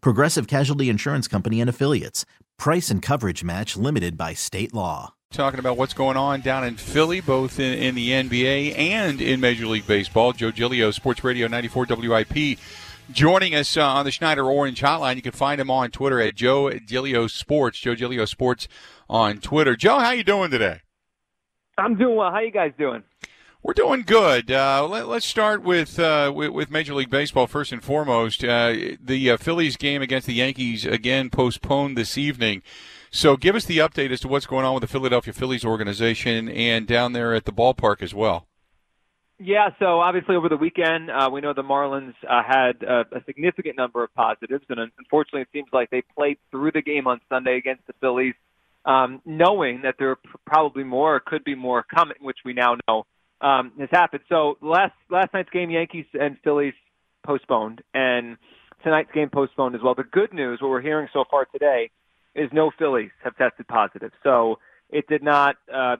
Progressive Casualty Insurance Company and Affiliates. Price and coverage match limited by state law. Talking about what's going on down in Philly, both in, in the NBA and in Major League Baseball. Joe Giglio, Sports Radio 94 WIP, joining us uh, on the Schneider Orange Hotline. You can find him on Twitter at Joe Giglio Sports. Joe Giglio Sports on Twitter. Joe, how you doing today? I'm doing well. How you guys doing? We're doing good. Uh, let, us start with, uh, with, with Major League Baseball first and foremost. Uh, the uh, Phillies game against the Yankees again postponed this evening. So give us the update as to what's going on with the Philadelphia Phillies organization and down there at the ballpark as well. Yeah, so obviously over the weekend, uh, we know the Marlins uh, had uh, a significant number of positives, and unfortunately, it seems like they played through the game on Sunday against the Phillies, um, knowing that there are probably more, or could be more coming, which we now know um, has happened. So last last night's game, Yankees and Phillies postponed, and tonight's game postponed as well. The good news, what we're hearing so far today, is no Phillies have tested positive. So it did not uh,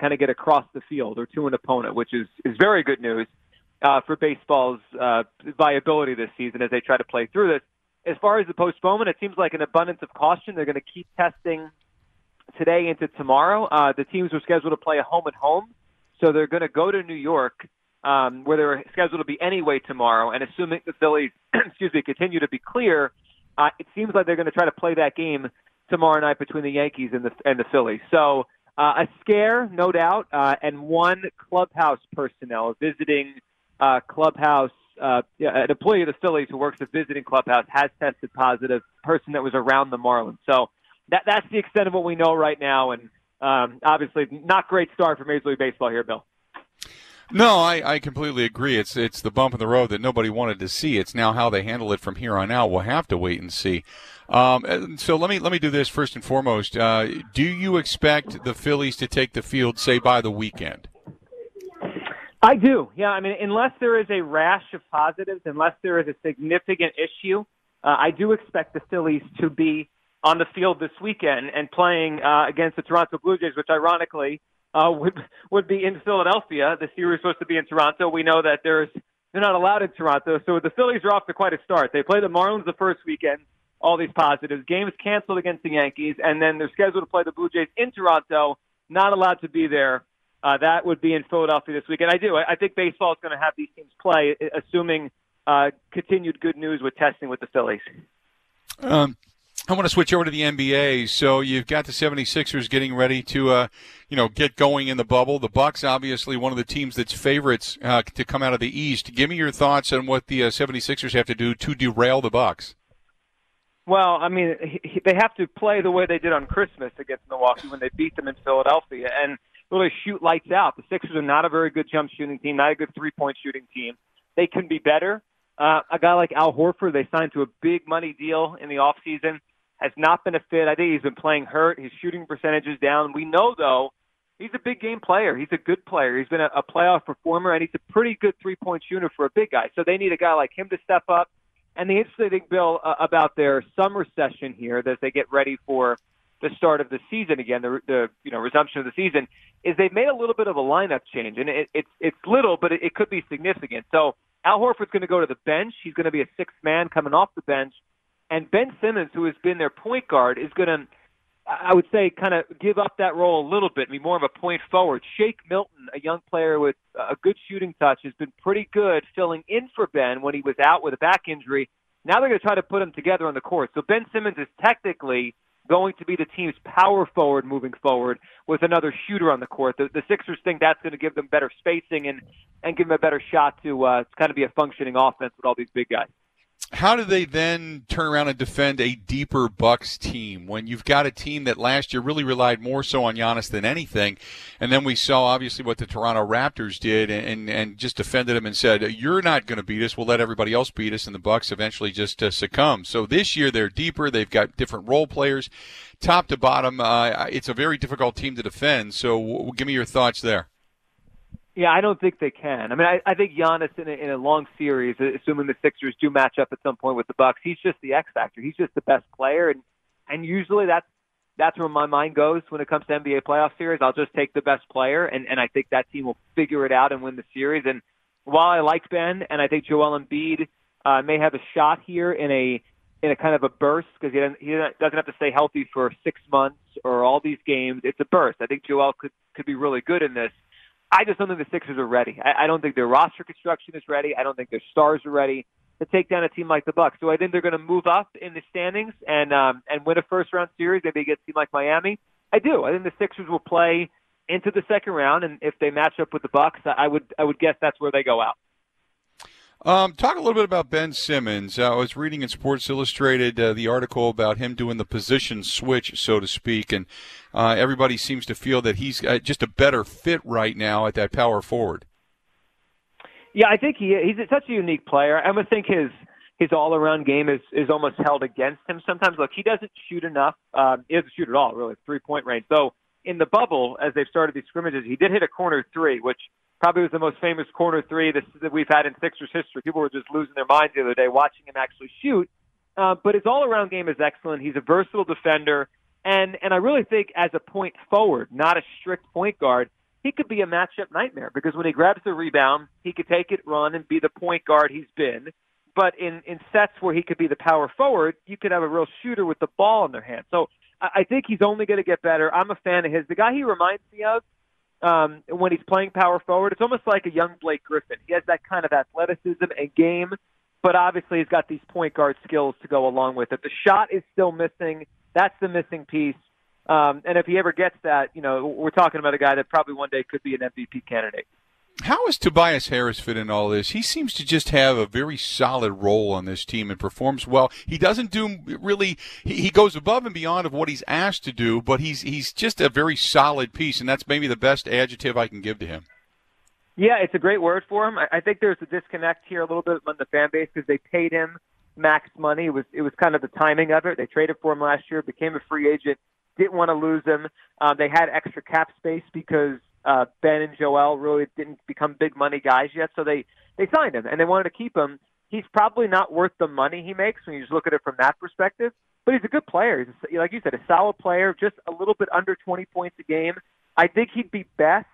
kind of get across the field or to an opponent, which is is very good news uh, for baseball's uh, viability this season as they try to play through this. As far as the postponement, it seems like an abundance of caution. They're going to keep testing today into tomorrow. Uh, the teams were scheduled to play a home and home, so they're going to go to New York, um, where they're scheduled to be anyway tomorrow. And assuming the Phillies, excuse me, continue to be clear, uh, it seems like they're going to try to play that game tomorrow night between the Yankees and the and the Phillies. So uh, a scare, no doubt, uh, and one clubhouse personnel visiting uh, clubhouse. Uh, an employee of the Phillies who works at visiting clubhouse has tested positive. Person that was around the Marlins. So that that's the extent of what we know right now, and um, obviously not great start for Major League Baseball here, Bill. No, I, I completely agree. It's it's the bump in the road that nobody wanted to see. It's now how they handle it from here on out. We'll have to wait and see. Um, so let me let me do this first and foremost. Uh, do you expect the Phillies to take the field, say by the weekend? I do. Yeah, I mean, unless there is a rash of positives, unless there is a significant issue, uh, I do expect the Phillies to be on the field this weekend and playing uh, against the Toronto Blue Jays, which ironically uh, would would be in Philadelphia. The series is supposed to be in Toronto. We know that there's they're not allowed in Toronto, so the Phillies are off to quite a start. They play the Marlins the first weekend. All these positives. Games canceled against the Yankees, and then they're scheduled to play the Blue Jays in Toronto. Not allowed to be there. Uh, that would be in Philadelphia this weekend. I do. I, I think baseball is going to have these teams play, assuming uh, continued good news with testing with the Phillies. Um, I want to switch over to the NBA. So you've got the 76ers getting ready to, uh, you know, get going in the bubble. The Bucks, obviously, one of the teams that's favorites uh, to come out of the East. Give me your thoughts on what the uh, 76ers have to do to derail the Bucks. Well, I mean, he, they have to play the way they did on Christmas against Milwaukee when they beat them in Philadelphia and really shoot lights out. The Sixers are not a very good jump shooting team, not a good three point shooting team. They can be better. Uh, a guy like Al Horford, they signed to a big money deal in the off season has not been a fit. I think he's been playing hurt. His shooting percentage is down. We know though he's a big game player. He's a good player. He's been a, a playoff performer, and he's a pretty good three point shooter for a big guy. So they need a guy like him to step up. And the interesting thing, Bill, uh, about their summer session here, as they get ready for the start of the season again, the, the you know resumption of the season, is they've made a little bit of a lineup change, and it, it's it's little, but it, it could be significant. So Al Horford's going to go to the bench. He's going to be a sixth man coming off the bench and Ben Simmons, who has been their point guard, is going to, I would say, kind of give up that role a little bit, be more of a point forward. Shake Milton, a young player with a good shooting touch, has been pretty good filling in for Ben when he was out with a back injury. Now they're going to try to put him together on the court. So Ben Simmons is technically going to be the team's power forward moving forward with another shooter on the court. The, the Sixers think that's going to give them better spacing and and give them a better shot to uh, kind of be a functioning offense with all these big guys how do they then turn around and defend a deeper Bucks team when you've got a team that last year really relied more so on Giannis than anything, and then we saw obviously what the Toronto Raptors did and and, just defended them and said you're not going to beat us, we'll let everybody else beat us, and the Bucks eventually just uh, succumb. So this year they're deeper, they've got different role players, top to bottom. Uh, it's a very difficult team to defend. So w- give me your thoughts there. Yeah, I don't think they can. I mean, I, I think Giannis in a, in a long series, assuming the Sixers do match up at some point with the Bucks, he's just the X factor. He's just the best player, and and usually that's that's where my mind goes when it comes to NBA playoff series. I'll just take the best player, and and I think that team will figure it out and win the series. And while I like Ben, and I think Joel Embiid uh, may have a shot here in a in a kind of a burst because he doesn't, he doesn't have to stay healthy for six months or all these games. It's a burst. I think Joel could could be really good in this. I just don't think the Sixers are ready. I, I don't think their roster construction is ready. I don't think their stars are ready to take down a team like the Bucks. So I think they're going to move up in the standings and um, and win a first round series. Maybe get a team like Miami. I do. I think the Sixers will play into the second round, and if they match up with the Bucks, I would I would guess that's where they go out. Um, talk a little bit about Ben Simmons. Uh, I was reading in Sports Illustrated uh, the article about him doing the position switch, so to speak, and uh, everybody seems to feel that he's uh, just a better fit right now at that power forward. Yeah, I think he he's such a unique player. I would think his his all around game is is almost held against him sometimes. Look, he doesn't shoot enough. Um, he doesn't shoot at all, really, three point range. So in the bubble, as they've started these scrimmages, he did hit a corner three, which probably was the most famous corner three that we've had in Sixers history. People were just losing their minds the other day watching him actually shoot. Uh, but his all-around game is excellent. He's a versatile defender, and and I really think as a point forward, not a strict point guard, he could be a matchup nightmare because when he grabs the rebound, he could take it, run, and be the point guard he's been. But in in sets where he could be the power forward, you could have a real shooter with the ball in their hand. So I, I think he's only going to get better. I'm a fan of his. The guy he reminds me of um, when he's playing power forward. It's almost like a young Blake Griffin. He has that kind of athleticism and game, but obviously he's got these point guard skills to go along with it. The shot is still missing. That's the missing piece. Um, and if he ever gets that, you know, we're talking about a guy that probably one day could be an MVP candidate. How does Tobias Harris fit in all this? He seems to just have a very solid role on this team and performs well. He doesn't do really. He goes above and beyond of what he's asked to do, but he's he's just a very solid piece, and that's maybe the best adjective I can give to him. Yeah, it's a great word for him. I think there's a disconnect here a little bit among the fan base because they paid him max money. It was it was kind of the timing of it. They traded for him last year, became a free agent, didn't want to lose him. Um, they had extra cap space because uh, Ben and Joel really didn't become big money guys yet, so they they signed him and they wanted to keep him. He's probably not worth the money he makes when you just look at it from that perspective, but he's a good player. He's a, like you said, a solid player, just a little bit under 20 points a game. I think he'd be best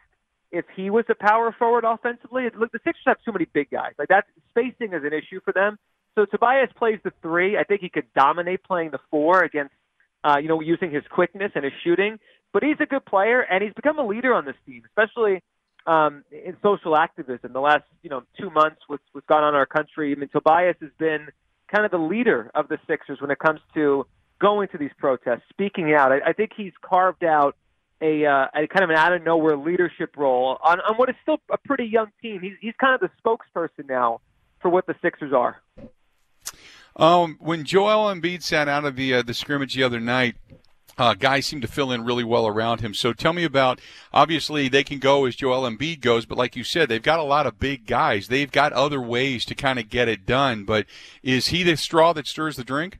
if he was a power forward offensively. Look, the Sixers have too many big guys. Like that spacing is an issue for them. So Tobias plays the three. I think he could dominate playing the four against, uh, you know, using his quickness and his shooting. But he's a good player, and he's become a leader on this team, especially um, in social activism. The last you know two months, what's what's gone on in our country. I mean, Tobias has been kind of the leader of the Sixers when it comes to going to these protests, speaking out. I, I think he's carved out a, uh, a kind of an out of nowhere leadership role on, on what is still a pretty young team. He's he's kind of the spokesperson now for what the Sixers are. Um, when Joel Embiid sat out of the uh, the scrimmage the other night, uh, guys seem to fill in really well around him. So tell me about. Obviously, they can go as Joel Embiid goes, but like you said, they've got a lot of big guys. They've got other ways to kind of get it done. But is he the straw that stirs the drink?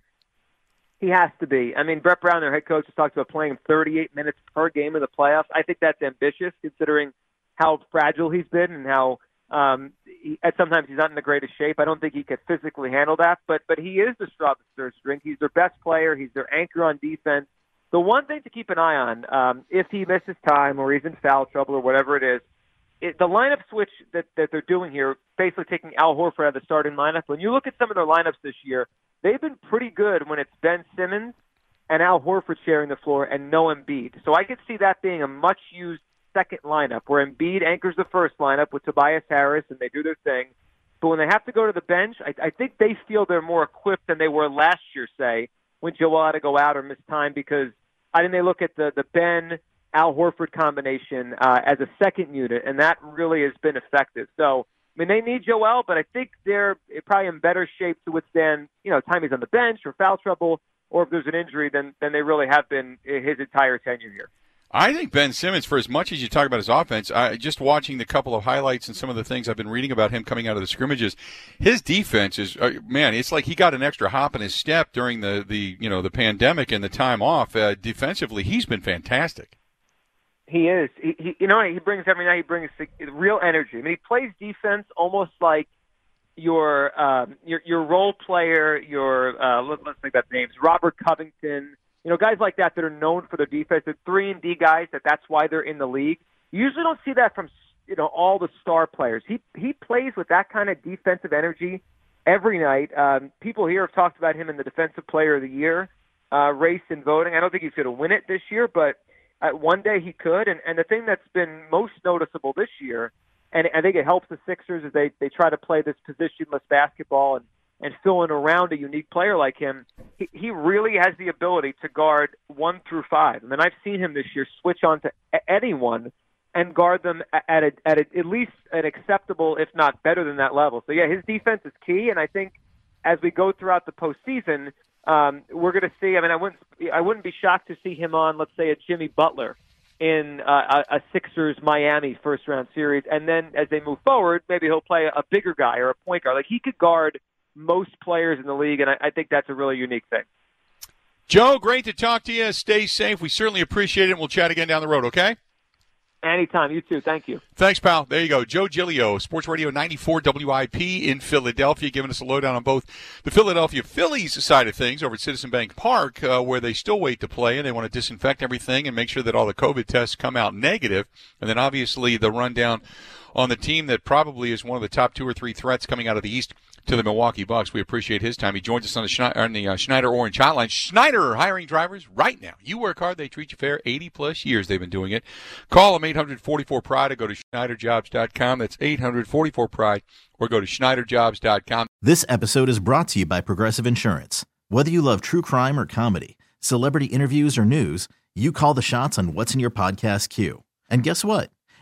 He has to be. I mean, Brett Brown, their head coach, has talked about playing 38 minutes per game in the playoffs. I think that's ambitious, considering how fragile he's been and how um, he, at sometimes he's not in the greatest shape. I don't think he could physically handle that, but but he is the straw that stirs the drink. He's their best player. He's their anchor on defense. The one thing to keep an eye on, um, if he misses time or he's in foul trouble or whatever it is, it, the lineup switch that, that they're doing here, basically taking Al Horford out of the starting lineup. When you look at some of their lineups this year, they've been pretty good when it's Ben Simmons and Al Horford sharing the floor and no Embiid. So I could see that being a much used second lineup where Embiid anchors the first lineup with Tobias Harris and they do their thing. But when they have to go to the bench, I, I think they feel they're more equipped than they were last year, say, when Joel had to go out or miss time because I think they look at the the Ben Al Horford combination uh, as a second unit, and that really has been effective. So. I mean, they need Joel, but I think they're probably in better shape to withstand, you know, time he's on the bench or foul trouble, or if there's an injury, than than they really have been his entire tenure here. I think Ben Simmons, for as much as you talk about his offense, I, just watching the couple of highlights and some of the things I've been reading about him coming out of the scrimmages, his defense is uh, man. It's like he got an extra hop in his step during the the you know the pandemic and the time off. Uh, defensively, he's been fantastic. He is. He, he you know he brings every night. He brings real energy. I mean, he plays defense almost like your um, your your role player. Your uh, let, let's make that names. Robert Covington you know, guys like that that are known for their defense, the three and D guys that that's why they're in the league. You usually don't see that from you know all the star players. He he plays with that kind of defensive energy every night. Um, people here have talked about him in the defensive player of the year uh, race and voting. I don't think he's going to win it this year, but uh, one day he could. And and the thing that's been most noticeable this year, and I think it helps the Sixers as they they try to play this positionless basketball and and filling around a unique player like him, he, he really has the ability to guard one through five. I mean, I've seen him this year switch on to anyone and guard them at a, at a, at least an acceptable, if not better than that level. So yeah, his defense is key, and I think as we go throughout the postseason, um, we're going to see. I mean, I wouldn't I wouldn't be shocked to see him on, let's say, a Jimmy Butler in uh, a, a Sixers Miami first round series, and then as they move forward, maybe he'll play a bigger guy or a point guard. Like he could guard most players in the league, and I, I think that's a really unique thing. Joe, great to talk to you. Stay safe. We certainly appreciate it. and We'll chat again down the road, okay? Anytime. You too. Thank you. Thanks, pal. There you go. Joe Giglio, Sports Radio 94 WIP in Philadelphia, giving us a lowdown on both the Philadelphia Phillies side of things over at Citizen Bank Park, uh, where they still wait to play and they want to disinfect everything and make sure that all the COVID tests come out negative. And then obviously the rundown on the team that probably is one of the top two or three threats coming out of the East to the Milwaukee Bucks. We appreciate his time. He joins us on the, Schneider, on the uh, Schneider Orange Hotline. Schneider hiring drivers right now. You work hard, they treat you fair. 80 plus years they've been doing it. Call them 844 Pride or go to SchneiderJobs.com. That's 844 Pride or go to SchneiderJobs.com. This episode is brought to you by Progressive Insurance. Whether you love true crime or comedy, celebrity interviews or news, you call the shots on what's in your podcast queue. And guess what?